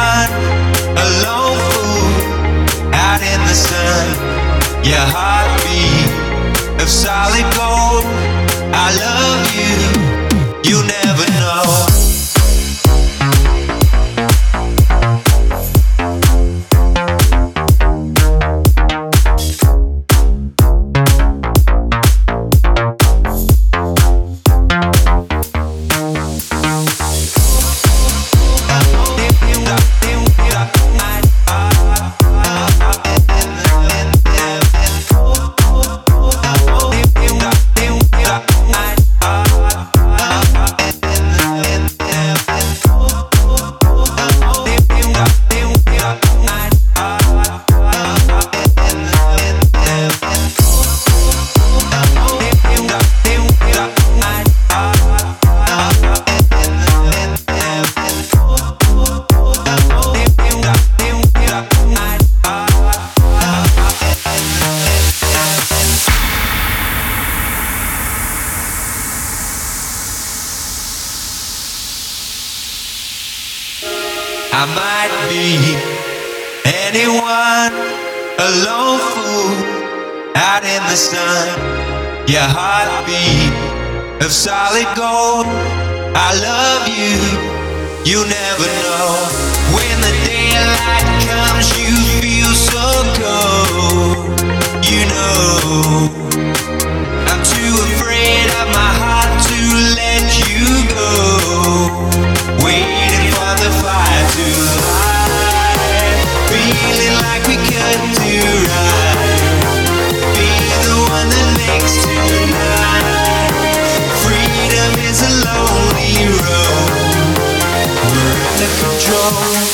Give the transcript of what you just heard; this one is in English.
a lone fool out in the sun. Your heartbeat of solid gold. I might be anyone, a lone fool out in the sun. Your heartbeat of solid gold. I love you, you never know. When the daylight comes, you alone.